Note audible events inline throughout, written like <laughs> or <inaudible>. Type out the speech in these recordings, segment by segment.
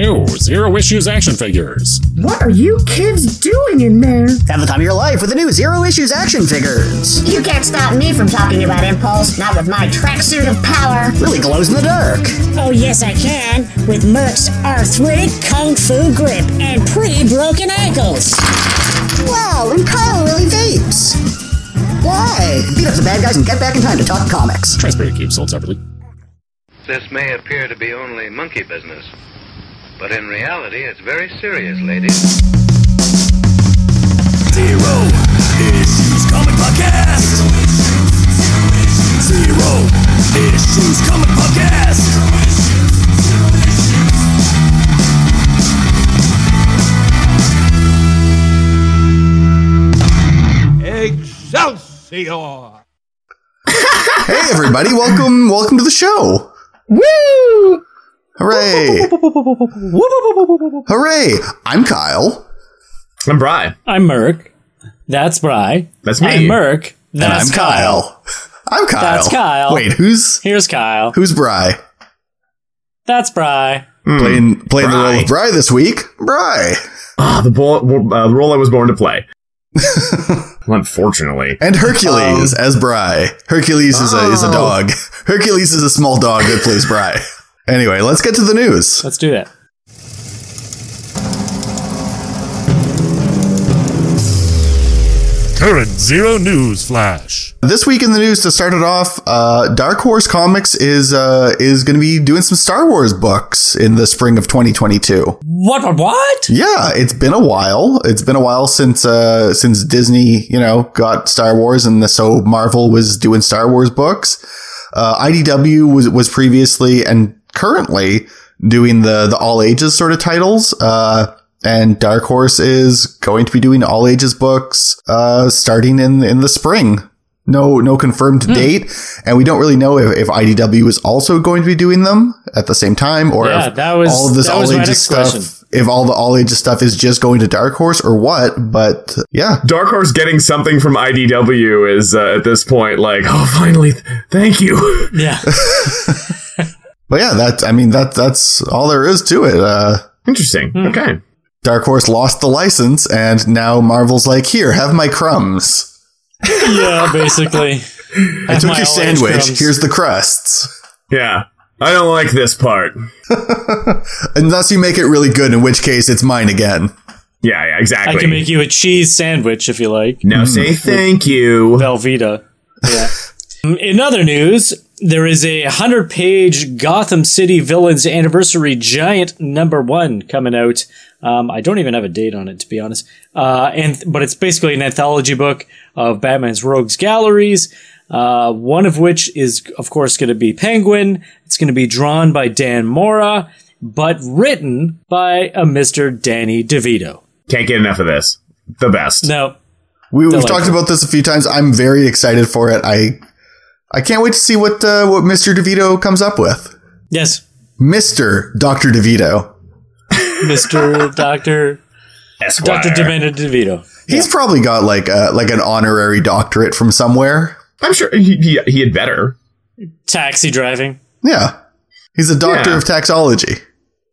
New Zero Issues action figures. What are you kids doing in there? Have the time of your life with the new Zero Issues action figures. You can't stop me from talking about Impulse, not with my tracksuit of power. Really glows in the dark. Oh, yes, I can, with Merc's arthritic kung fu grip and pretty broken ankles. Wow, and Kyle really vapes. Why? Beat up the bad guys and get back in time to talk comics. Transparent cube sold separately. This may appear to be only monkey business, but in reality, it's very serious, ladies. Zero Issues Comic Podcast. Zero Issues Comic Podcast. Excelsior! Hey everybody, welcome welcome to the show. Woo! Hooray. Hooray. I'm Kyle. I'm Bry. I'm Merc. That's Bry. That's me. I'm Merc. That's and I'm Kyle. I'm Kyle. That's Kyle. Wait, who's Here's Kyle. who's Bry? That's Bry. Playing playing the role of Bry this week. Bry. Ah, the, ball, uh, the role I was born to play. <laughs> Unfortunately. And Hercules as Bry. Hercules is a is a Oh. dog. Hercules is a small dog that plays Bry. Anyway, let's get to the news. Let's do that. Current Zero News Flash. This week in the news to start it off, uh, Dark Horse Comics is uh, is going to be doing some Star Wars books in the spring of 2022. What? What? What? Yeah, it's been a while. It's been a while since uh since Disney, you know, got Star Wars and so Marvel was doing Star Wars books. Uh IDW was was previously and currently doing the the all ages sort of titles. Uh and Dark Horse is going to be doing all ages books uh starting in in the spring. No, no confirmed date, and we don't really know if, if IDW is also going to be doing them at the same time, or Yeah, if that was- all of this all ages stuff question. if all the all ages stuff is just going to Dark Horse or what. But yeah, Dark Horse getting something from IDW is uh, at this point like, oh, finally, th- thank you. Yeah. <laughs> <laughs> but yeah, that I mean that that's all there is to it. Uh, Interesting. Okay. Dark Horse lost the license, and now Marvel's like, here, have my crumbs. yeah. <laughs> Basically. I took your sandwich. Here's the crusts. Yeah. I don't like this part. <laughs> Unless you make it really good, in which case it's mine again. Yeah, yeah, exactly. I can make you a cheese sandwich if you like. now say thank you. Velveeta. Yeah. <laughs> In other news, there is a 100 page Gotham City Villains Anniversary Giant number one coming out. Um, I don't even have a date on it, to be honest. Uh, and, but it's basically an anthology book of Batman's Rogues Galleries. Uh, one of which is, of course, going to be Penguin. It's going to be drawn by Dan Mora, but written by a Mr. Danny DeVito. Can't get enough of this. The best. No, We, we've talked about this a few times. I'm very excited for it. I I can't wait to see what uh, what Mr. DeVito comes up with. yes, Mr. Dr. DeVito. Mr. <laughs> Doctor Esquire. Dr. Demented DeVito. He's probably got like a like an honorary doctorate from somewhere. I'm sure he, he, he had better. Taxi driving. Yeah. He's a doctor Yeah. of taxology.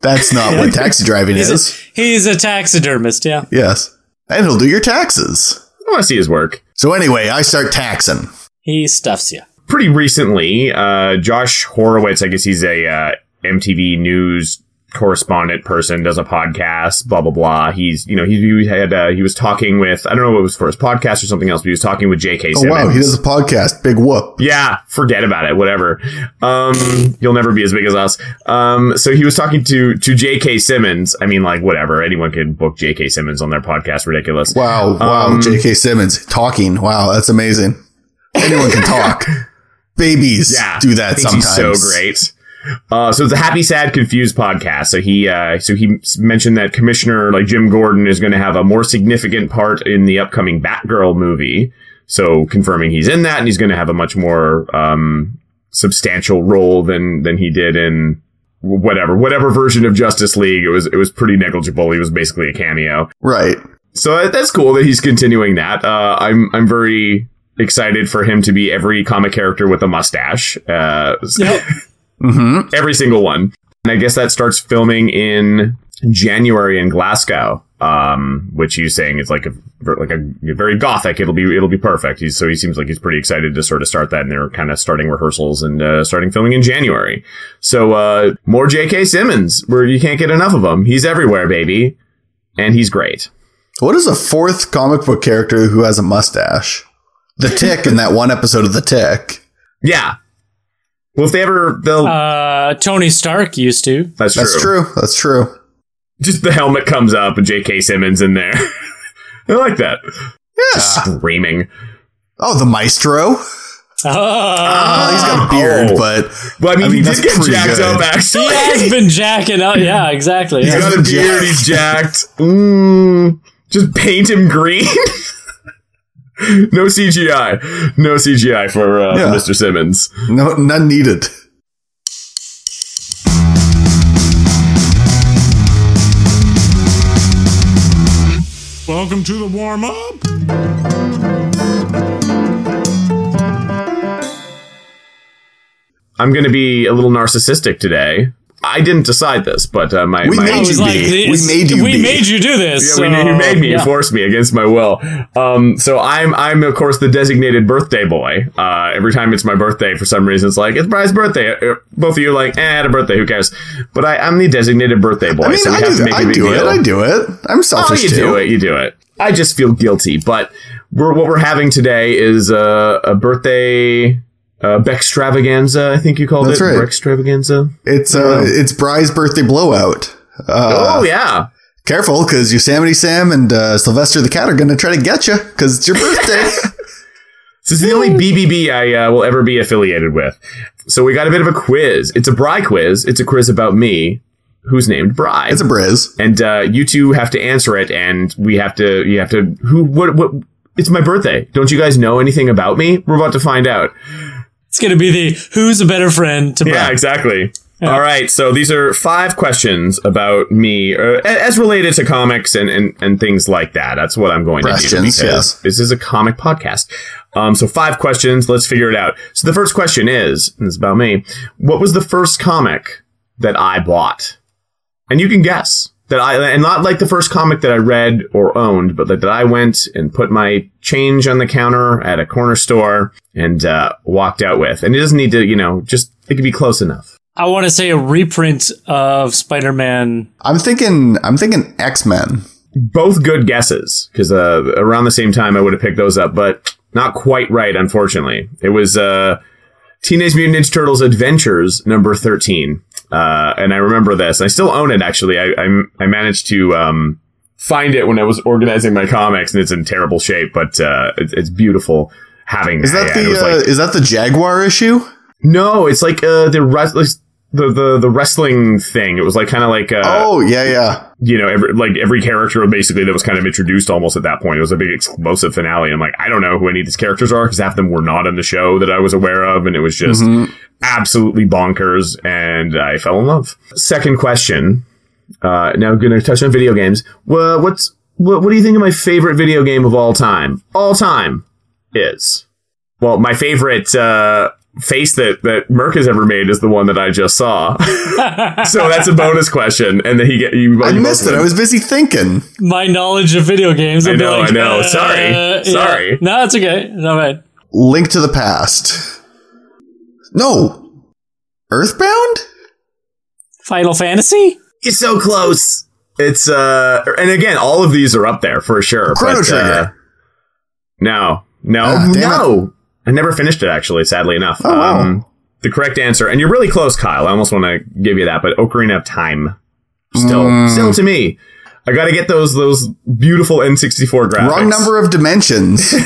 That's not what <laughs> taxi driving He's is. a, he's a taxidermist, yeah. yes. And he'll do your taxes. I want to see his work. So anyway, I start taxing. He stuffs you. Pretty recently, uh, Josh Horowitz, I guess he's a uh, MTV News correspondent person, does a podcast, blah blah blah. He's you know he, he had uh, he was talking with I don't know what it was for his podcast or something else, but he was talking with J.K. Oh Simmons. wow, he does a podcast. Big whoop. Yeah, forget about it. Whatever. Um, you'll never be as big as us. Um, so he was talking to to J.K. Simmons. I mean, like whatever. Anyone can book J.K. Simmons on their podcast. Ridiculous. Wow, wow, Um, J.K. Simmons talking. Wow, that's amazing. Anyone can talk. <laughs> Babies yeah, do that sometimes. He's so great. Uh, so it's a happy, sad, confused podcast. So he, uh, so he mentioned that Commissioner like Jim Gordon is going to have a more significant part in the upcoming Batgirl movie. So confirming he's in that, and he's going to have a much more um, substantial role than than he did in whatever whatever version of Justice League. It was it was pretty negligible. He was basically a cameo. Right. So that's cool that he's continuing that. Uh, I'm I'm very excited for him to be every comic character with a mustache. Uh, Mm-hmm. <laughs> every single one. And I guess that starts filming in January in Glasgow. Um, which he's saying is like a like a very gothic. It'll be it'll be perfect. He's so he seems like he's pretty excited to sort of start that, and they're kind of starting rehearsals and uh, starting filming in January. So uh, more J.K. Simmons, where you can't get enough of him. He's everywhere, baby, and he's great. What is a fourth comic book character who has a mustache? The Tick in that one episode of The Tick. Yeah. Well, if they ever, they'll. Uh, Tony Stark used to. That's true. That's true. That's true. Just the helmet comes up and J.K. Simmons in there. <laughs> I like that. Yeah. Just screaming. Oh, the Maestro. Oh, Oh, he's got a beard, Oh. but Well, I mean, he did get jacked good. up. Actually, he has been jacking up. <laughs> Yeah, exactly. He's Yeah. got a beard, jacked. he's jacked. Mm, just paint him green. <laughs> <laughs> no CGI. No CGI for, uh, Yeah. for Mr. Simmons. No, none needed. Welcome to the warm up. I'm going to be a little narcissistic today. I didn't decide this, but uh, my, We my made you like, be. this- We made you We be. made you do this. Yeah, we, you made me, yeah. you forced me against my will. Um, so I'm, I'm of course the designated birthday boy. Uh, every time it's my birthday, for some reason, it's like it's Brian's birthday. Uh, Both of you are like, eh, I had a birthday. Who cares? But I, I'm the designated birthday boy, I mean, so we I have do, to make I a big do it. I do it. I'm selfish. Oh, selfish you too. do it. You do it. I just feel guilty. But we're, what we're having today is uh, a birthday uh, Bextravaganza. I think you called That's it right. Bextravaganza. It's uh, it's Bry's birthday blowout. Uh, oh yeah. Careful, because Yosemite Sam and uh, Sylvester the Cat are going to try to get you because it's your birthday. <laughs> This is the only BBB I uh, will ever be affiliated with. So we got a bit of a quiz. It's a Bry quiz. It's a quiz about me, who's named Bry. it's a Briz. and uh, you two have to answer it, and we have to. You have to. Who? What? What? It's my birthday. Don't you guys know anything about me? We're about to find out. It's going to be the who's a better friend to Yeah, Brad. exactly. All right, so these are five questions about me, uh, as related to comics and, and, and things like that. That's what I'm going to do Questions, because yes. this is a comic podcast. Um, so five questions. Let's figure it out. So the first question is, and it's about me. What was the first comic that I bought? And you can guess that I, and not like the first comic that I read or owned, but that, that I went and put my change on the counter at a corner store and uh, walked out with. And it doesn't need to, you know, just it could be close enough. I want to say a reprint of Spider-Man. I'm thinking. I'm thinking X Men. both good guesses because uh, around the same time I would have picked those up, but not quite right, unfortunately. It was uh, Teenage Mutant Ninja Turtles Adventures number thirteen, uh, and I remember this. I still own it actually. I I, I managed to um, find it when I was organizing my comics, and it's in terrible shape, but uh, it, it's beautiful. Having Is that it the uh, like- is that the Jaguar issue? no? It's like uh, the the the the wrestling thing. It was like kind of like uh, oh yeah, yeah. You know, every, like every character basically that was kind of introduced almost at that point. It was a big explosive finale. I'm like, I don't know who any of these characters are because half of them were not in the show that I was aware of, and it was just absolutely bonkers. And I fell in love. Second question. Uh, now I'm going to touch on video games. Well, what's what? What do you think of my favorite video game of all time? All time is well, my favorite. Uh, Face that that Merc has ever made is the one that I just saw. <laughs> so that's a bonus question, and then he get you. I you missed both it. I was busy thinking. My knowledge of video games. I I'd be know, like, I know. uh, Sorry. yeah. Sorry. No, it's okay. No bad. Link to the Past. No, Earthbound. Final Fantasy. You're so close. It's uh, and again, all of these are up there for sure. Chrono but, Trigger. Uh, no, no, Ah, damn no. I never finished it actually. Sadly enough. Oh, wow. Um, the correct answer, and you're really close, Kyle. I almost want to give you that, but Ocarina of Time, still, Mm. still to me. I got to get those those beautiful N64 graphics. Wrong number of dimensions. <laughs>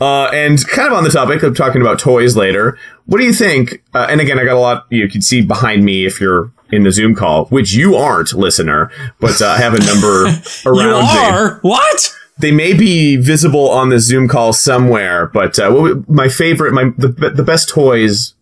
Uh, and kind of on the topic of talking about toys later, what do you think? Uh, and again, I got a lot you can see behind me if you're in the Zoom call, which you aren't, listener, but uh, I have a number <laughs> around You me. are what? They may be visible on the Zoom call somewhere, but uh, what, my favorite, my the, the best toys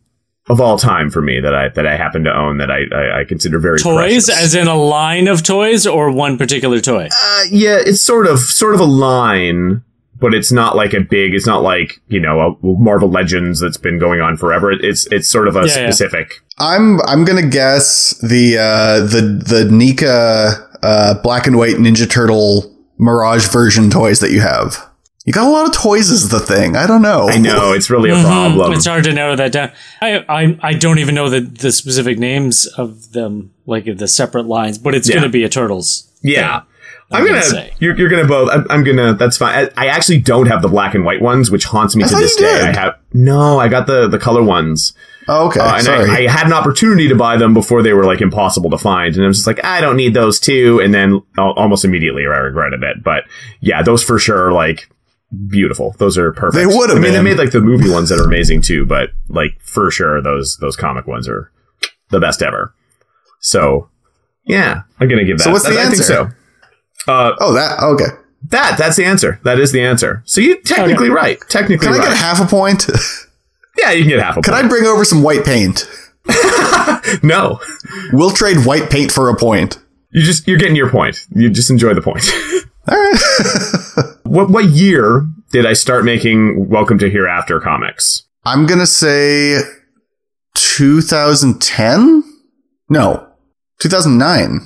of all time for me that I that I happen to own that I I, I consider very Toys, precious. as in a line of toys, or one particular toy. Uh, yeah, it's sort of sort of a line, but it's not like a big. It's not like you know a Marvel Legends that's been going on forever. It's it's sort of a Yeah, yeah. specific. I'm I'm gonna guess the uh, the the NECA uh, black and white Ninja Turtle Mirage version toys that you have. You got a lot of toys is the thing. I don't know. I know it's really a Mhm. problem. It's hard to narrow that down. I, I I don't even know the the specific names of them, like the separate lines, but it's Yeah. going to be a turtles. Yeah. I'm I'm gonna gonna. say. You're, you're gonna both. I'm, I'm gonna. That's fine. I, I actually don't have the black and white ones, which haunts me I to this you day. did. I have no. I got the the color ones. Oh, okay, Uh, and sorry. I, I had an opportunity to buy them before they were like impossible to find, and I was just like, I don't need those too. And then al- almost immediately, I regretted it. But yeah, those for sure, are, like beautiful. Those are perfect. They would have I mean, they made like the movie ones that are amazing too, but like for sure, those those comic ones are the best ever. So yeah, I'm gonna give that. So what's the I think answer? so. Uh, oh, that okay. that that's the answer. That is the answer. So you technically right. Technically Can I right. get half a point? <laughs> yeah, you can get half a Can point. I bring over some white paint? <laughs> no, We'll trade white paint for a point. you just you're getting your point. You just enjoy the point. <laughs> All right. <laughs> what what year did I start making Welcome to Hereafter comics? I'm gonna say 2010. No, 2009.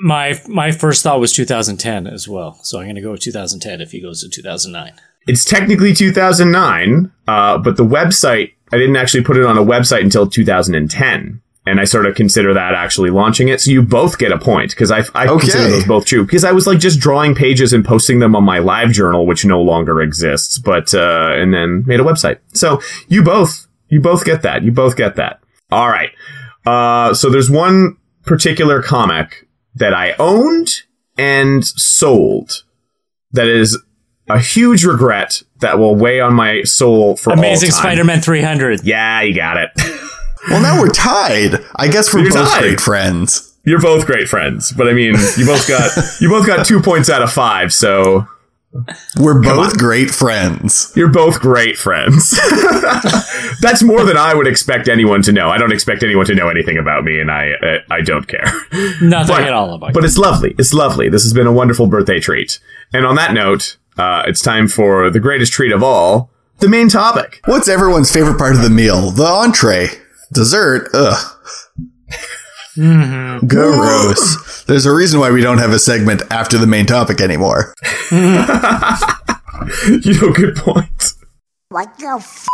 My my first thought was 2010 as well, so I'm going to go with 2010 if he goes to 2009. It's technically 2009, uh, but the website I didn't actually put it on a website until 2010. And I sort of consider that actually launching it. So you both get a point because I, I Okay. consider those both true because I was like just drawing pages and posting them on my live journal, which no longer exists, but, uh, and then made a website. So you both, you both get that. You both get that. All right. Uh, so there's one particular comic that I owned and sold that is a huge regret that will weigh on my soul for Amazing all time. Amazing Spider-Man 300. Yeah, you got it. <laughs> Well, now we're tied. I guess we're You're both tied. great friends. You're both great friends, but I mean, you both got <laughs> you both got two points out of five, so We're both great friends. you're both great friends. <laughs> That's more than I would expect anyone to know. I don't expect anyone to know anything about me, and I uh, I don't care. Nothing But- at all about But it's lovely. It's lovely. This has been a wonderful birthday treat. And on that note, uh, it's time for the greatest treat of all, the main topic. What's everyone's favorite part of the meal? The entree. Dessert. Ugh. Gross. There's a reason why we don't have a segment after the main topic anymore. <laughs> you know, good point. What the f?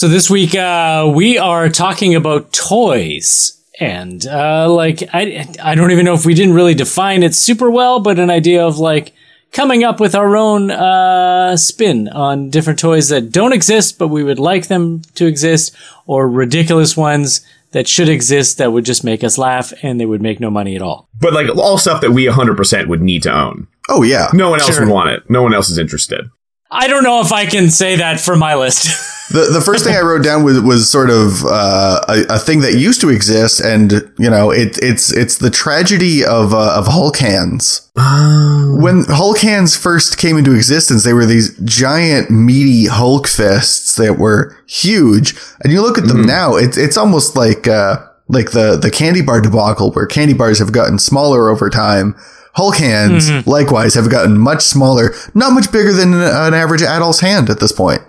So this week uh, we are talking about toys, and uh, like I I don't even know if we didn't really define it super well, but an idea of like coming up with our own uh, spin on different toys that don't exist, but we would like them to exist, or ridiculous ones that should exist that would just make us laugh and they would make no money at all. But like all stuff that we 100% would need to own. Oh, yeah. No one else Sure. would want it. No one else is interested. I don't know if I can say that for my list. <laughs> The, the first thing I wrote down was, was sort of uh, a, a thing that used to exist, and you know, it, it's it's the tragedy of uh, of Hulk hands. When Hulk hands first came into existence, they were these giant, meaty Hulk fists that were huge, and you look at them now, it's it's almost like uh, like the the candy bar debacle, where candy bars have gotten smaller over time. Hulk hands, likewise, have gotten much smaller, not much bigger than an, an average adult's hand at this point.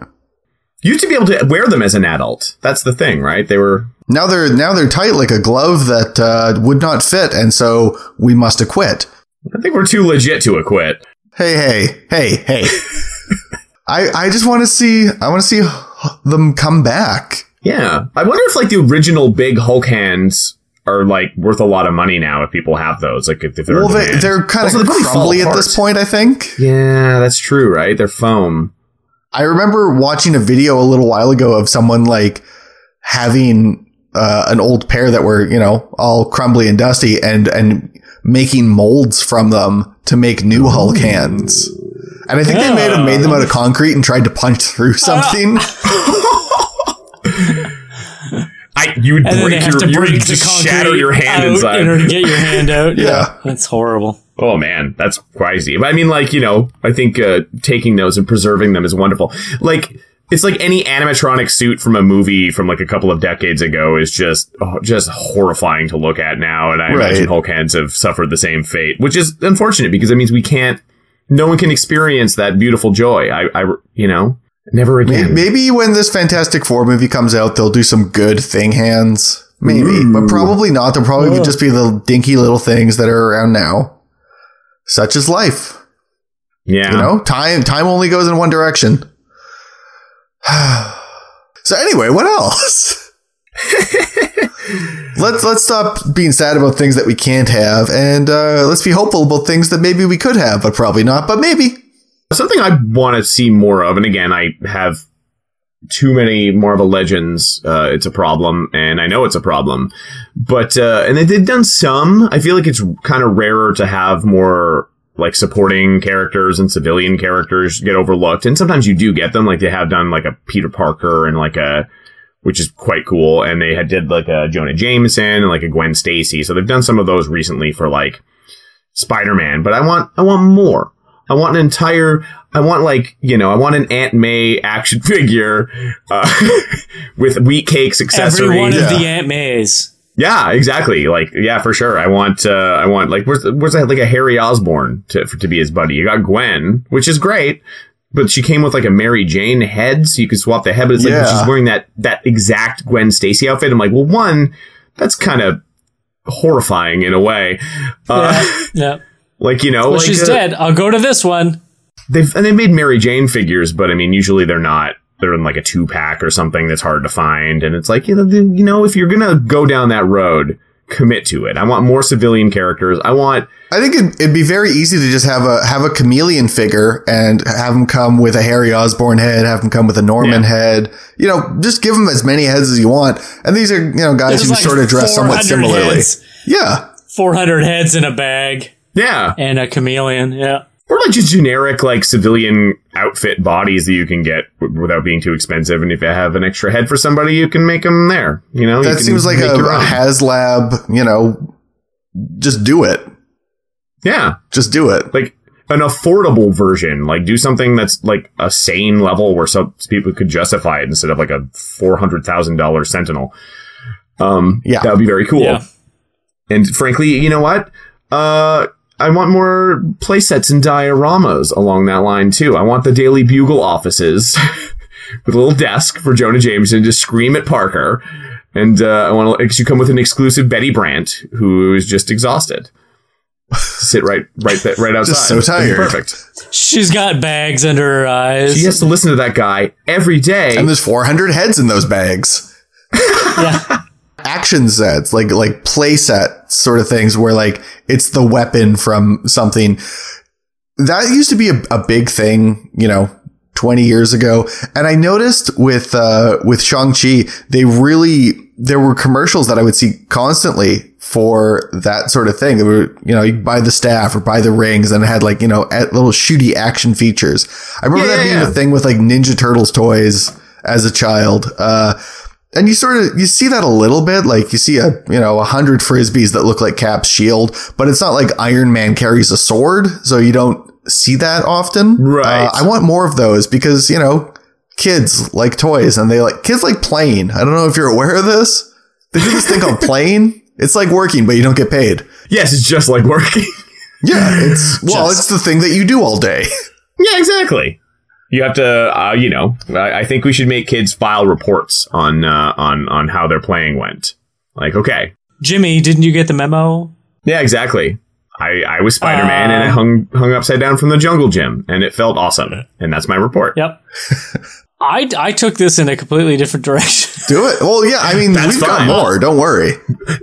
You used to be able to wear them as an adult. That's the thing, right? They were. Now they're now they're tight like a glove that uh, would not fit, and so we must acquit. I think we're too legit to acquit. Hey, hey, hey, hey! <laughs> I I just want to see I want to see them come back. Yeah. I wonder if like the original big Hulk hands are like worth a lot of money now if people have those. Like if, if they're Well, they, they're kind Also, of they probably fall crumbly at this point. I think. Yeah, that's true, right? They're foam. I remember watching a video a little while ago of someone like having uh, an old pair that were you know all crumbly and dusty, and and making molds from them to make new Hulk hands. And I think they made them made them out of concrete and tried to punch through something. <laughs> <laughs> I you would and break your to you break would just shatter your hand out inside. in order to get your <laughs> hand out. Yeah. that's horrible. Oh man, that's crazy. But I mean, like you know, I think uh, taking those and preserving them is wonderful. Like it's like any animatronic suit from a movie from like a couple of decades ago is just oh, just horrifying to look at now, and I Right. imagine Hulk hands have suffered the same fate, which is unfortunate because it means we can't. No one can experience that beautiful joy. I, I you know, never again. Maybe when this Fantastic Four movie comes out, they'll do some good thing hands. Maybe, but probably not. They'll probably just be the dinky little things that are around now. Such is life. Yeah, You know, time time only goes in one direction. <sighs> so anyway, what else? <laughs> let's let's stop being sad about things that we can't have, and uh, let's be hopeful about things that maybe we could have, but probably not. But maybe. Something I want to see more of, and again, I have too many Marvel Legends. Uh, it's a problem, and I know it's a problem. But uh, and they, they've done some. I feel like it's kind of rarer to have more like supporting characters and civilian characters get overlooked, and sometimes you do get them. Like they have done like a Peter Parker and like a which is quite cool. And they had did like a Jonah Jameson and like a Gwen Stacy. So they've done some of those recently for like Spider-Man, but I want, I want more. I want an entire, I want like, you know, I want an Aunt May action <laughs> figure, uh, <laughs> with wheat cakes accessories. Every one of Yeah. the Aunt Mays. Yeah, exactly. Like, yeah, for sure. I want, uh, I want like, where's, where's that, like a Harry Osborn to, for, to be his buddy? You got Gwen, which is great, but she came with like a Mary Jane head, so you could swap the head, but it's like she's wearing that, that exact Gwen Stacy outfit. I'm like, well, one, that's kind of horrifying in a way. Uh, Yeah. <laughs> like, you know, Well, like, she's uh, dead. I'll go to this one. They've and they made Mary Jane figures, but I mean, usually they're not. They're in like a two pack or something that's hard to find, and it's like you know, you know, if you're gonna go down that road, commit to it. I want more civilian characters. I want I think it'd, it'd be very easy to just have a have a chameleon figure and have him come with a Harry Osborn head, have him come with a Norman Yeah. head. You know, just give him as many heads as you want. And these are you know guys There's who like sort of dress somewhat similarly. heads. Yeah, 400 heads in a bag yeah, and a chameleon. Yeah. or like just generic like civilian outfit bodies that you can get w- without being too expensive. And if you have an extra head for somebody, you can make them there. You know, that can seems like a, your a. HasLab. You know, just do it. yeah. Just do it. like an affordable version. Like do something that's like a sane level where some people could justify it instead of like a four hundred thousand dollar Sentinel. Um, Yeah. that would be very cool. Yeah. And frankly, you know what? Uh, I want more playsets and dioramas along that line too. I want the Daily Bugle offices <laughs> with a little desk for Jonah Jameson to scream at Parker. And uh, I want to you come with an exclusive Betty Brant who is just exhausted. Sit right, right, th- right outside. Just so tired. Perfect. She's got bags under her eyes. She has to listen to that guy every day. And there's 400 heads in those bags. yeah. Action sets, like like play set sort of things where like it's the weapon from something. That used to be a, a big thing, you know, 20 years ago. And I noticed with uh with Shang-Chi, they really there were commercials that I would see constantly for that sort of thing. They were, you know, you buy the staff or buy the rings and it had like, you know, little shooty action features. I remember Yeah, that being yeah. a thing with like Ninja Turtles toys as a child. Uh and you sort of you see that a little bit like you see a you know a hundred frisbees that look like cap's shield but it's not like iron man carries a sword so you don't see that often Right. Uh, i want more of those because you know kids like toys and they like kids like playing i don't know if you're aware of this they do this thing called <laughs> playing it's like working but you don't get paid yes, it's just like working. yeah it's <laughs> well it's the thing that you do all day yeah, exactly. You have to, uh, you know, I, I think we should make kids file reports on uh, on on how their playing went. Like, okay, Jimmy, didn't you get the memo? yeah, exactly. I, I was Spider Man and I Uh. hung hung upside down from the jungle gym, and it felt awesome. And that's my report. Yep. <laughs> I, I took this in a completely different direction. do it well yeah i mean That's we've got more don't worry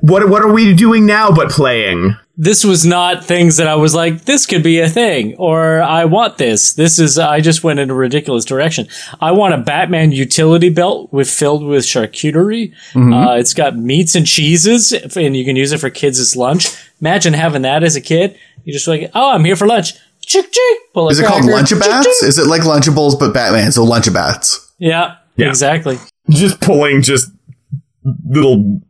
What what are we doing now but playing? This was not things that I was like, this could be a thing, or I want this. This is, I just went in a ridiculous direction. I want a Batman utility belt with filled with charcuterie. Uh, it's got meats and cheeses, and you can use it for kids as lunch. Imagine having that as a kid. You're just like, oh, I'm here for lunch. Chick chick. Pull a is it called cracker. lunchabats Chick, chick. is it like lunchables but batman so lunchabats Yeah, Yeah. exactly. Just pulling just little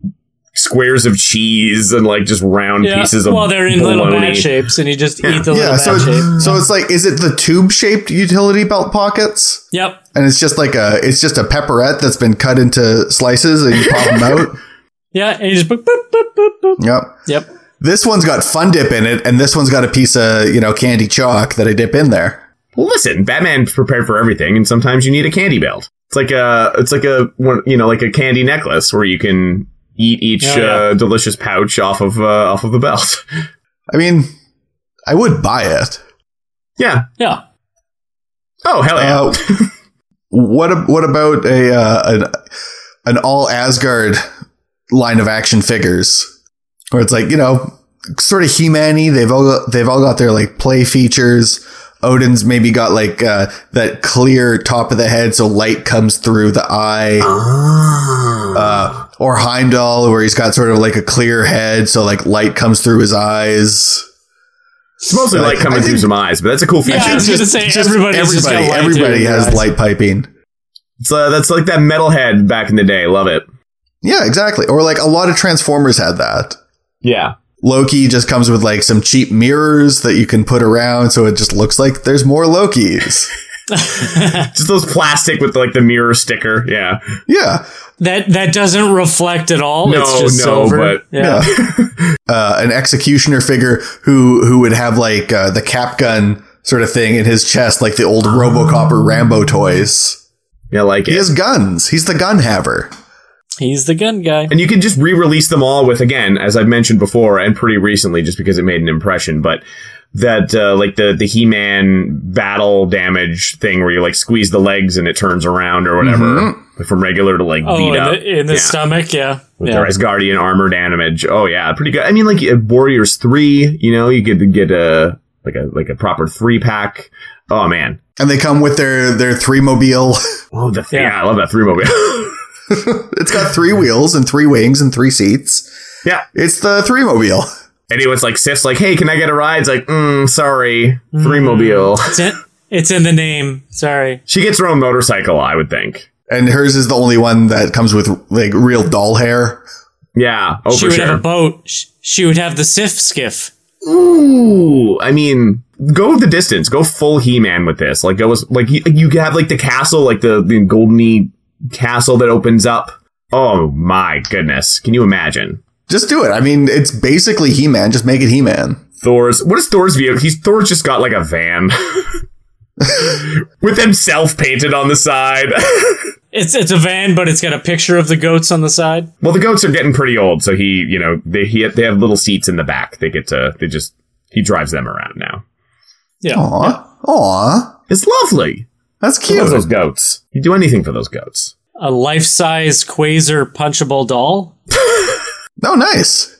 squares of cheese and like just round Yeah. pieces of well, they're in little bologna. bat shapes, and you just eat the little Yeah, bat so shape. it's, so it's like, is it the tube shaped utility belt pockets? Yep. And it's just like a, it's just a pepperette that's been cut into slices and you pop them out. <laughs> Yeah, and you just boop, boop, boop, boop, boop. Yep. Yep. This one's got fun dip in it, and this one's got a piece of, you know, candy chalk that I dip in there. Well, listen, Batman's prepared for everything, and sometimes you need a candy belt. It's like a, it's like a, you know, like a candy necklace where you can eat each Oh, yeah. uh, delicious pouch off of uh, off of the belt. <laughs> I mean, I would buy it. yeah. Yeah. Oh hell yeah. Uh, what ab- what about a uh, an an all Asgard line of action figures, where it's like you know, sort of He-Man-y. They've all got, they've all got their like play features. Odin's maybe got like uh, that clear top of the head, so light comes through the eye. Uh, or Heimdall, where he's got sort of like a clear head, so like light comes through his eyes. It's mostly I- light coming I through some eyes, but that's a cool feature. Yeah, I was Just- gonna say just everybody's just got everybody, light everybody has eyes. light piping. It's, uh, that's like that metal head back in the day. Love it. Yeah, exactly. Or like a lot of Transformers had that. Yeah. Loki just comes with like some cheap mirrors that you can put around so it just looks like there's more Lokis. <laughs> <laughs> Just those plastic with like the mirror sticker. Yeah. Yeah. That that doesn't reflect at all. No, it's just no, silver. but- yeah. Yeah. <laughs> uh, an executioner figure who who would have like uh, the cap gun sort of thing in his chest like the old RoboCop or Rambo toys. Yeah, like He it. has guns. He's the gun haver. He's the gun guy. And you can just re-release them all with, again, as I've mentioned before, and pretty recently, just because it made an impression, but that, uh, like the, the He-Man battle damage thing where you like squeeze the legs and it turns around or whatever, from regular to like Oh, beat in up. the, in the Yeah. stomach, yeah. With yeah. their Asgardian armor damage. Oh yeah, pretty good. I mean, like uh, Warriors three, you know, you get to get a like a like a proper three pack. Oh man, And they come with their their three mobile. <laughs> oh the Yeah. yeah, I love that three mobile. <laughs> it's got three wheels and three wings and three seats. yeah, It's the three mobile. Anyone's like Sif's like, hey, can I get a ride? It's like, mm, sorry, three mobile. It's in, <laughs> it's in the name. Sorry. She gets her own motorcycle, I would think. And hers is the only one that comes with like real doll hair. Yeah, oh she for would sure. have a boat. She would have the Sif skiff. Ooh, I mean, go the distance. Go full He-Man with this. Like, go as like you, you have like the castle, like the the goldeny castle that opens up. Oh my goodness! Can you imagine Just do it. I mean, it's basically He Man. Just make it He Man. Thor's? What is Thor's vehicle? He's Thor's just got like a van <laughs> with himself painted on the side. <laughs> It's it's a van, but it's got a picture of the goats on the side. well, the goats are getting pretty old, so he, you know, they he, they have little seats in the back. They get to they just he drives them around now. Yeah. Aw. Aw. It's lovely. That's I cute. love those goats. You do anything for those goats. A life size Quasar punchable doll. <laughs> Oh, nice.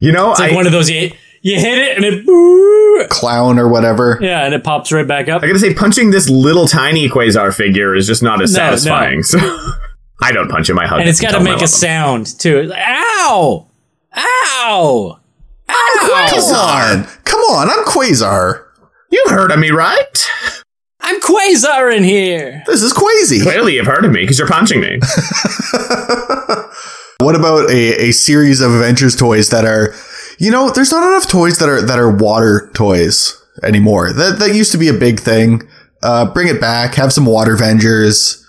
You know, It's like I, one of those you, you hit it and it boo, Clown or whatever. yeah, and it pops right back up. I gotta say, punching this little tiny Quasar figure is just not as No, satisfying. So <laughs> I don't punch him. I hug. And it's got to make a love sound too. It's like, Ow! Ow! Ow! Quasar. Come on, I'm Quasar. You heard of me, right? I'm Quasar in here. This is crazy. Clearly, you've heard of me because you're punching me. <laughs> What about a, a series of Avengers toys that are, you know, there's not enough toys that are that are water toys anymore. That that used to be a big thing. Uh, bring it back. Have some water Avengers.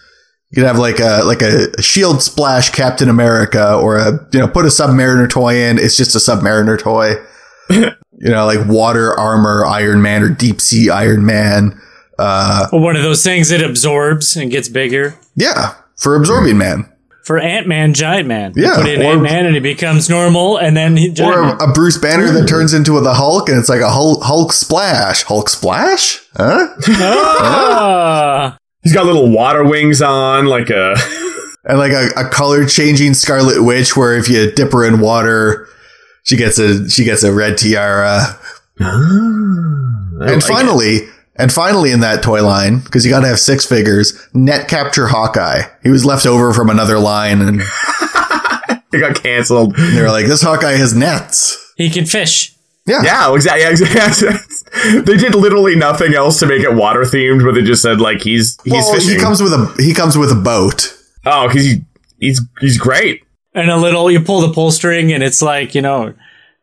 You could have like a like a shield splash Captain America or a you know put a Submariner toy in. It's just a Submariner toy. <laughs> you know, like water armor Iron Man or deep sea Iron Man. Uh, Or one of those things that absorbs and gets bigger. yeah, for absorbing man. For Ant Man, Giant Man. Yeah, Put in or- Ant Man and he becomes normal, and then he, Giant Or a, a Bruce Banner that turns into the Hulk, and it's like a Hulk, Hulk splash. Hulk splash? Huh? Ah. <laughs> He's got little water wings on, like a. <laughs> and like a, a color changing Scarlet Witch, where if you dip her in water, she gets a she gets a red tiara. and like finally, and finally, in that toy line, because you got to have six figures, net capture Hawkeye. He was left over from another line, and <laughs> It got canceled. they were like, "This Hawkeye has nets." he can fish. Yeah, Yeah, exactly. Yeah, exactly. <laughs> they did literally nothing else to make it water themed, but they just said like he's he's Well, fishing. he comes with a he comes with a boat. oh, because he, he's he's great. and a little you pull the pull string and it's like you know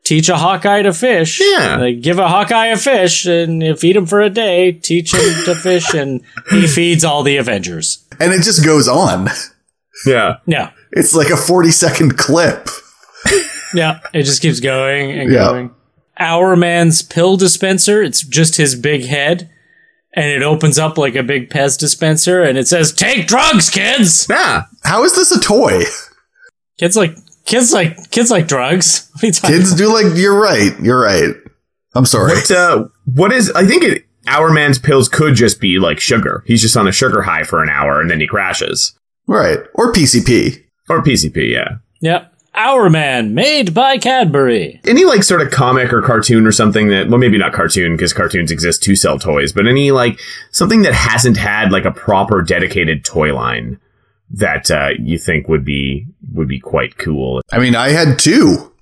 teach a hawkeye to fish Yeah. like give a hawkeye a fish and you feed him for a day teach him to fish and he <laughs> feeds all the avengers And it just goes on. Yeah. yeah It's like a 40 second clip. yeah it just keeps going and Yeah. going our man's pill dispenser it's just his big head and it opens up like a big pez dispenser and it says take drugs kids Yeah. How is this a toy? kids like kids like kids like drugs <laughs> What are you talking Kids do like, you're right. You're right. I'm sorry. What, uh, what is, I think it, our man's pills could just be like sugar. He's just on a sugar high for an hour and then he crashes. Right. Or PCP. Or PCP, yeah. Yep. Our Man, made by Cadbury. Any like sort of comic or cartoon or something that, well, maybe not cartoon because cartoons exist to sell toys, but any like something that hasn't had like a proper dedicated toy line that uh, you think would be would be quite cool. I mean, I had two.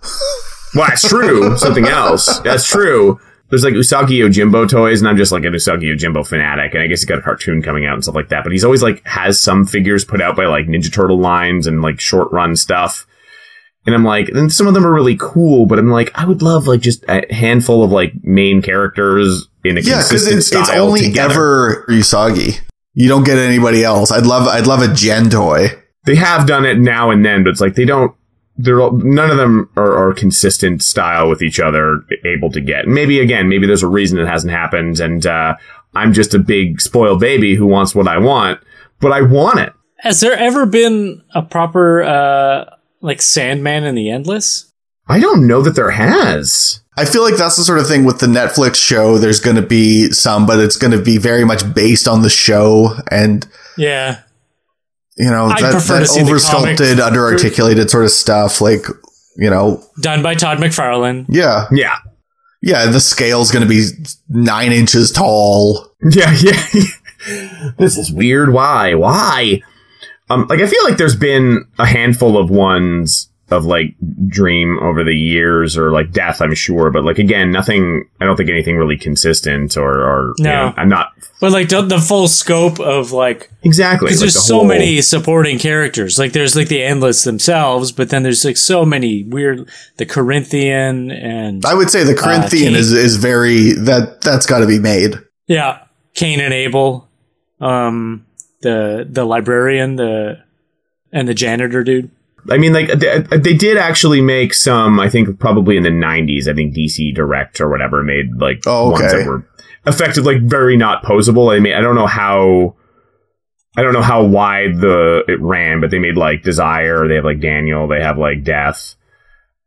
Well, that's true. <laughs> Something else. That's true. There's like Usagi Yojimbo toys, and I'm just like an Usagi Yojimbo fanatic, and I guess he's got a cartoon coming out and stuff like that. But he's always like has some figures put out by like Ninja Turtle lines and like short run stuff. And I'm like, and some of them are really cool, but I'm like, I would love like just a handful of like main characters in a Yeah, consistent it's, it's style only together. ever Usagi. You don't get anybody else. I'd love I'd love a Gen toy. They have done it now and then, but it's like they don't. They're all- none of them are, are consistent style with each other, able to get. Maybe again, maybe there's a reason it hasn't happened, and uh, I'm just a big spoiled baby who wants what I want, but I want it. Has there ever been a proper, uh, like Sandman in the Endless? I don't know that there has. I feel like that's the sort of thing with the Netflix show. There's going to be some, but it's going to be very much based on the show, and Yeah. you know I'd that, prefer that to see the over sculpted, under articulated sort of stuff. Like you know, Done by Todd McFarlane. yeah, Yeah, yeah. The scale's going to be nine inches tall. <laughs> yeah, yeah. this is weird. Why? Why? Um, like I feel like there's been a handful of ones of like Dream over the years, or like Death. I'm sure, but like again, nothing. I don't think anything really consistent, or, or you No. know, I'm not But like the, the full scope of like, exactly because like there's the so whole- many supporting characters. Like there's like the Endless themselves, but then there's like so many weird, the Corinthian and, I would say the Corinthian Cain. is is very that that's got to be made. yeah, Cain and Abel, um, the, the librarian, the, and the janitor dude. I mean, like they, they did actually make some. I think probably in the '90s. I think DC Direct or whatever made like Oh, ones that were affected like very not posable. I mean, I don't know how. I don't know how wide the it ran, but they made like Desire. They have like Daniel. They have like Death.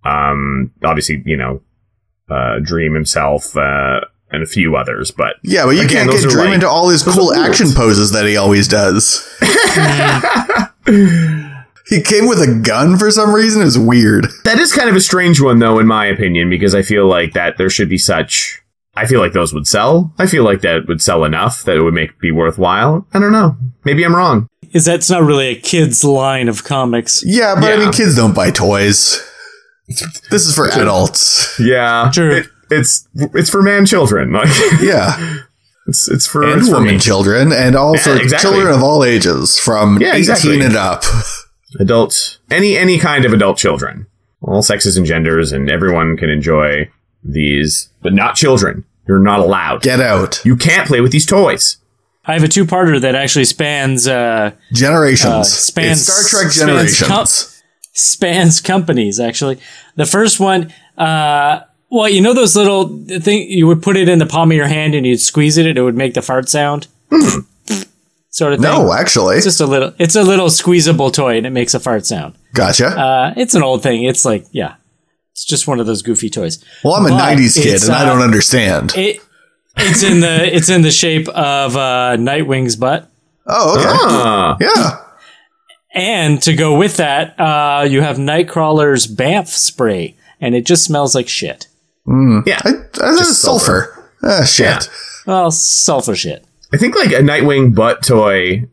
Um, obviously, you know, uh, Dream himself, uh, and a few others. But Yeah, but you Again, can't those get Dream like- into all his cool action poses that he always does. <laughs> <laughs> <laughs> he came with a gun for some reason. Is weird. That is kind of a strange one, though, in my opinion, because I feel like that there should be such. I feel like those would sell. I feel like that would sell enough that it would make be worthwhile. I don't know. Maybe I'm wrong. Is that's not really a kid's line of comics. Yeah, but I mean, kids don't buy toys. This is for adults. Yeah, True. It, it's it's for man children. <laughs> Like Yeah, it's it's for and it's for woman children, and also Yeah, exactly. children of all ages, from Yeah, eighteen exactly. and up. Adult any any kind of adult children, all sexes and genders, and everyone can enjoy these, but not children. You're not allowed. Get out, you can't play with these toys. I have a two-parter that actually spans uh, generations. Uh, spans- it's Star Trek spans generations. com- spans companies. Actually, the first one, uh, well, you know those little thing you would put it in the palm of your hand and you'd squeeze it, and it would make the fart sound, sort of thing. no, actually, It's just a little. It's a little squeezable toy, and it makes a fart sound. gotcha. Uh, it's an old thing. It's like, yeah, it's just one of those goofy toys. well, I'm a but '90s kid, it's, and I uh, don't understand. It it's in the it's in the shape of uh, Nightwing's butt. oh, okay. Ah, Yeah, And to go with that, uh, you have Nightcrawler's Bamf spray, and it just smells like shit. yeah. I, I thought it's sulfur. Ah, shit. Well, sulfur shit. I think like a Nightwing butt toy,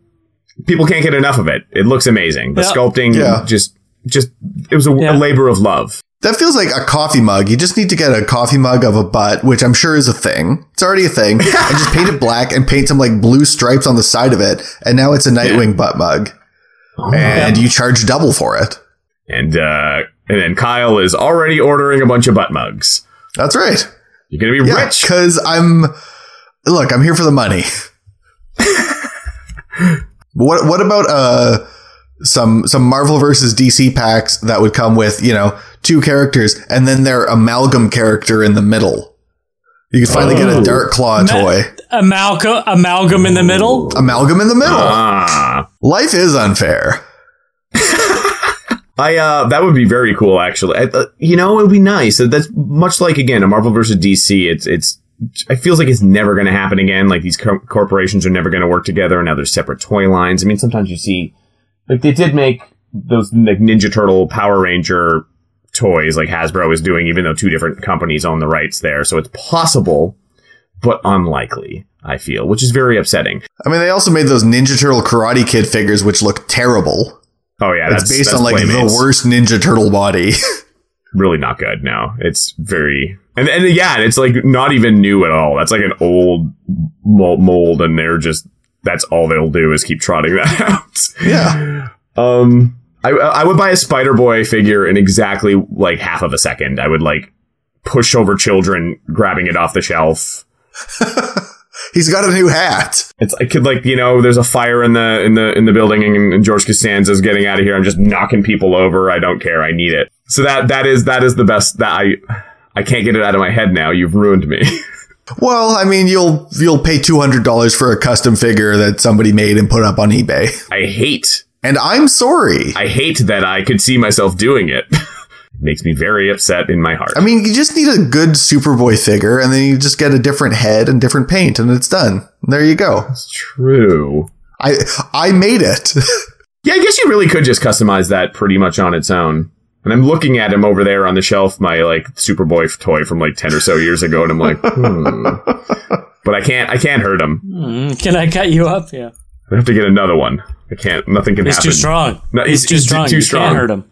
people can't get enough of it. It looks amazing. The Yeah. sculpting, Yeah. just, just, it was a, Yeah. a labor of love. That feels like a coffee mug. You just need to get a coffee mug of a butt, which I'm sure is a thing. It's already a thing. <laughs> and just paint it black and paint some like blue stripes on the side of it. And now it's a Nightwing butt mug. and you charge double for it. And uh, and then Kyle is already ordering a bunch of butt mugs. That's right. You're gonna be Yeah, rich. because I'm. Look, I'm here for the money. what What about uh some some Marvel versus DC packs that would come with you know two characters and then their amalgam character in the middle? You could finally get a Oh. Dark Claw Ma- toy. Amalgam, amalgam in the middle. Amalgam in the middle. Ah. Life is unfair. <laughs> I uh that would be very cool actually. I, uh, you know, it would be nice. That's much like again a Marvel versus DC. It's it's it feels like it's never going to happen again. Like these co- corporations are never going to work together, and now there's separate toy lines. I mean, sometimes you see like they did make those like Ninja Turtle, Power Ranger toys, like Hasbro is doing, even though two different companies own the rights there. So it's possible, but unlikely. I feel, which is very upsetting. I mean, they also made those Ninja Turtle Karate Kid figures, which look terrible. Oh yeah, it's that's based that's on like Playmates. the worst Ninja Turtle body. <laughs> really not good. No, it's very and and yeah, it's like not even new at all. That's like an old mold, and they're just that's all they'll do is keep trotting <laughs> that out. yeah. Um, I I would buy a Spider Boy figure in exactly like half of a second. I would like push over children grabbing it off the shelf. <laughs> He's got a new hat. It's I could like you know there's a fire in the in the in the building and, and George Costanza's getting out of here. I'm just knocking people over. I don't care. I need it. So that that is that is the best that I I can't get it out of my head now. You've ruined me. <laughs> Well, I mean, you'll you'll pay two hundred dollars for a custom figure that somebody made and put up on eBay. <laughs> I hate And I'm sorry. I hate that I could see myself doing it. <laughs> it makes me very upset in my heart. I mean, you just need a good Superboy figure, and then you just get a different head and different paint, and it's done. There you go. It's true. I I made it. Yeah, I guess you really could just customize that pretty much on its own. And I'm looking at him over there on the shelf, my like Superboy toy from like ten or so years ago, and I'm like, hmm. <laughs> But I can't, I can't hurt him. Mm, can I cut you up? Yeah. I have to get another one. I can't. Nothing can He's happen. too strong. No, he's, he's- too he's strong. too you strong. can't hurt him.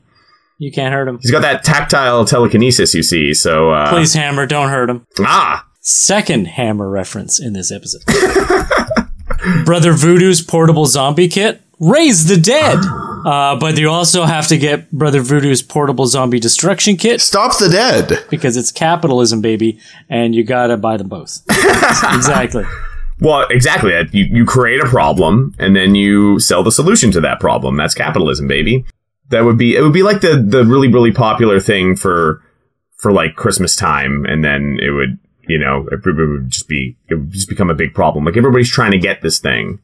You can't hurt him. He's got that tactile telekinesis, you see. So, uh, Please, Hammer, don't hurt him. ah, Second Hammer reference in this episode. <laughs> Brother Voodoo's portable zombie kit. Raise the dead. Uh, but you also have to get Brother Voodoo's portable zombie destruction kit Stop the dead. because it's capitalism, baby, and you gotta buy them both. <laughs> exactly. well, exactly. You you create a problem and then you sell the solution to that problem. That's capitalism, baby. That would be it. Would be like the the really really popular thing for for like Christmas time, and then it would you know it it would just be it would just become a big problem. Like everybody's trying to get this thing.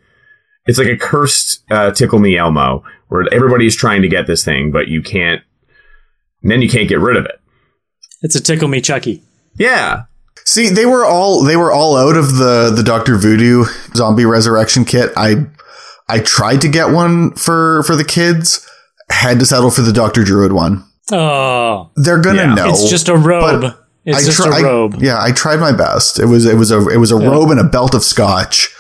It's like a cursed uh, tickle me Elmo, where everybody's trying to get this thing, but you can't. And then you can't get rid of it. It's a tickle me Chucky. Yeah, See, they were all they were all out of the the Doctor Voodoo zombie resurrection kit. I I tried to get one for for the kids. Had to settle for the Doctor Druid one. Oh, They're gonna Yeah. know. it's just a robe. It's I just tri- a robe. I, yeah, I tried my best. It was it was a it was a robe and a belt of scotch.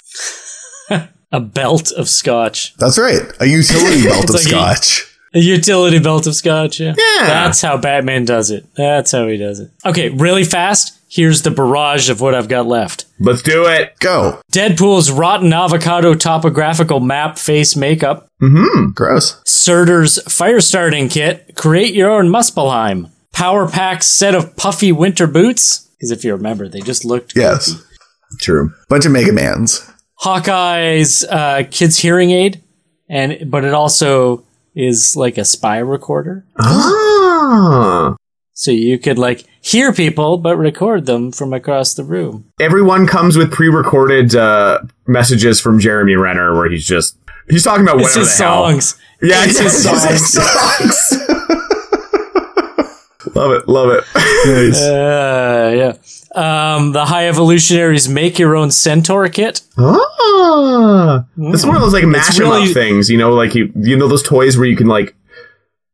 A belt of scotch. That's right, a utility <laughs> belt of like he- scotch. A utility belt of scotch, yeah. Yeah. That's how Batman does it. That's how he does it. Okay, really fast. Here's the barrage of what I've got left. let's do it. Go, Deadpool's rotten avocado topographical map face makeup. Mm-hmm. Gross. Surtur's fire starting kit. Create your own Muspelheim. Power Pack's set of puffy winter boots. Because if you remember, they just looked Yes, goofy. True. bunch of Mega Mans. Hawkeye's uh, kid's hearing aid, and but it also is like a spy recorder. Ah. So you could like hear people but record them from across the room. everyone comes with pre-recorded uh, messages from Jeremy Renner where he's just he's talking about It's whatever his the hell. songs. Yeah, It's his songs. <laughs> love it, love it. Uh, yeah. Um, the High Evolutionaries make your own Centaur kit. ah, it's one of those like mash 'em really- up things, you know, like you you know those toys where you can like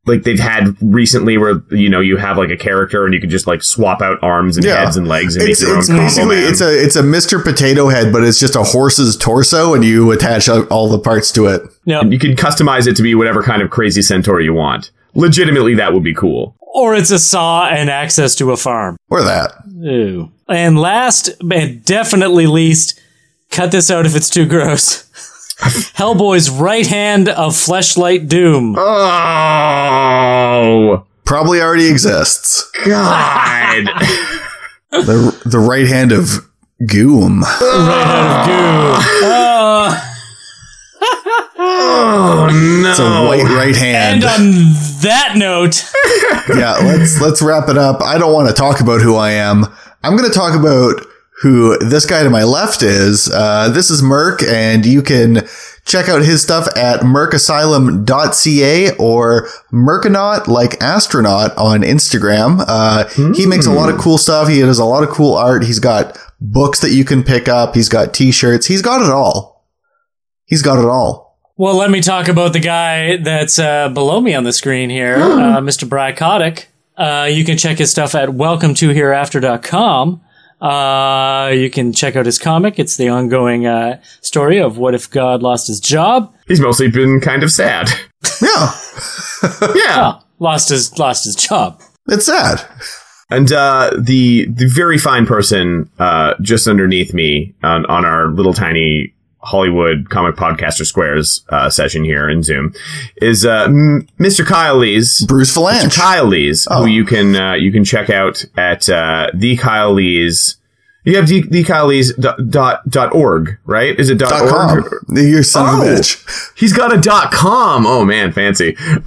like they've had recently where you know you have like a character and you can just like swap out arms and Yeah. heads and legs and It's, make your it's own combo basically man. it's a it's a Mr. Potato Head, but it's just a horse's torso, and you attach all all the parts to it. No, and you can customize it to be whatever kind of crazy centaur you want. Legitimately, that would be cool. or it's a saw and access to a farm. Or that. Ooh. And last, and definitely least, cut this out if it's too gross. <laughs> Hellboy's right hand of Fleshlight Doom. Oh Probably already exists. God! <laughs> The the right hand of Goom. Right hand of Doom. Oh. oh no! It's a oh, white right hand. And on that note, <laughs> yeah, let's let's wrap it up. I don't want to talk about who I am. I'm going to talk about who this guy to my left is. Uh, this is Merc, and you can check out his stuff at mercasylum.ca or Merconaut like astronaut on Instagram. Uh, he makes a lot of cool stuff. He does a lot of cool art. He's got books that you can pick up. He's got t-shirts. He's got it all. He's got it all. well, let me talk about the guy that's uh, below me on the screen here, uh, Mr. Brycotic. Uh, you can check his stuff at welcome2hereafter.com. Uh, you can check out his comic. It's the ongoing uh, story of what if God lost his job. He's mostly been kind of sad. Yeah, <laughs> Yeah. Oh, lost his lost his job. it's sad. And uh, the the very fine person uh, just underneath me on, on our little tiny Hollywood comic podcaster squares uh, session here in Zoom is uh, M- Mr. Kyle Lees. Bruce Mr. Vilanch. Kyle Lees, Oh. who you can uh, you can check out at uh, the Kyle Lees. You have the Lees dot, dot, dot org, right? Is it dot, Dot org? com. You son of a Oh. bitch. He's got a dot com. Oh man, fancy. <laughs>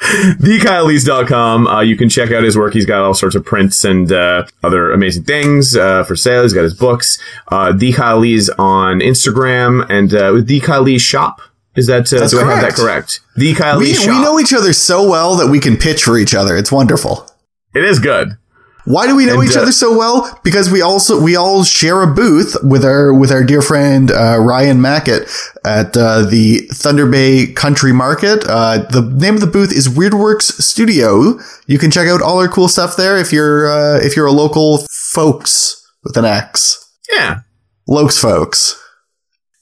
TheKyleLees.com. Uh, you can check out his work. He's got all sorts of prints and uh, other amazing things uh, for sale. He's got his books. Uh, The Kyle Lees on Instagram and uh, with The Kyle Lees Shop. Is that, uh, do I have that correct. correct? The Kyle We, Lees Shop. we know each other so well that we can pitch for each other. It's wonderful. it is good. Why do we know And, each uh, other so well? Because we also we all share a booth with our with our dear friend uh, Ryan Mackett at uh, the Thunder Bay Country Market. Uh, the name of the booth is Weirdworks Studio. You can check out all our cool stuff there if you're uh, if you're a local folks with an X. Yeah. Lokes folks.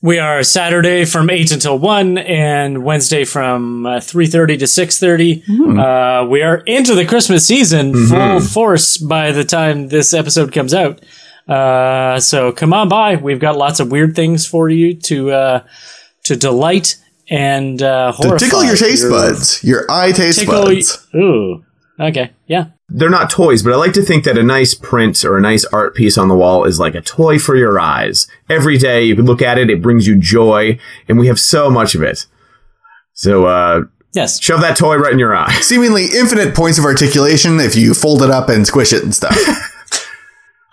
We are Saturday from eight until one, and Wednesday from uh, three thirty to six thirty. Uh, we are into the Christmas season, full force by the time this episode comes out. Uh, so come on by. We've got lots of weird things for you to uh, to delight and uh, To tickle your taste buds, your eye taste Tickle. buds. Ooh. Okay. Yeah. They're not toys, but I like to think that a nice print or a nice art piece on the wall is like a toy for your eyes. Every day you can look at it, it brings you joy, and we have so much of it. So, uh, Yes. shove that toy right in your eye. <laughs> Seemingly infinite points of articulation if you fold it up and squish it and stuff. <laughs>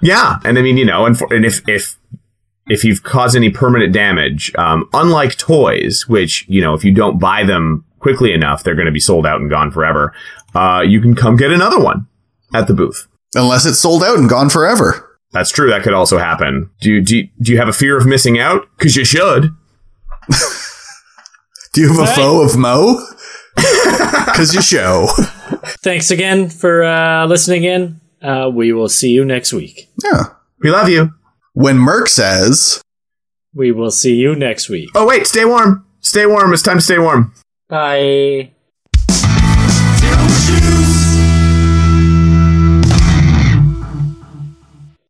Yeah, and I mean, you know, and, for, and if if if you've caused any permanent damage, um, unlike toys, which you know, if you don't buy them quickly enough, they're going to be sold out and gone forever. Uh, you can come get another one at the booth. Unless it's sold out and gone forever. That's true. That could also happen. Do you, do you, do you have a fear of missing out? Because you should. <laughs> Do you have a Right. foe of Mo? <laughs> Because you show. Thanks again for uh, listening in. Uh, we will see you next week. Yeah. We love you. When Merc says, We will see you next week. Oh wait, stay warm. Stay warm. It's time to stay warm. Bye. Revolution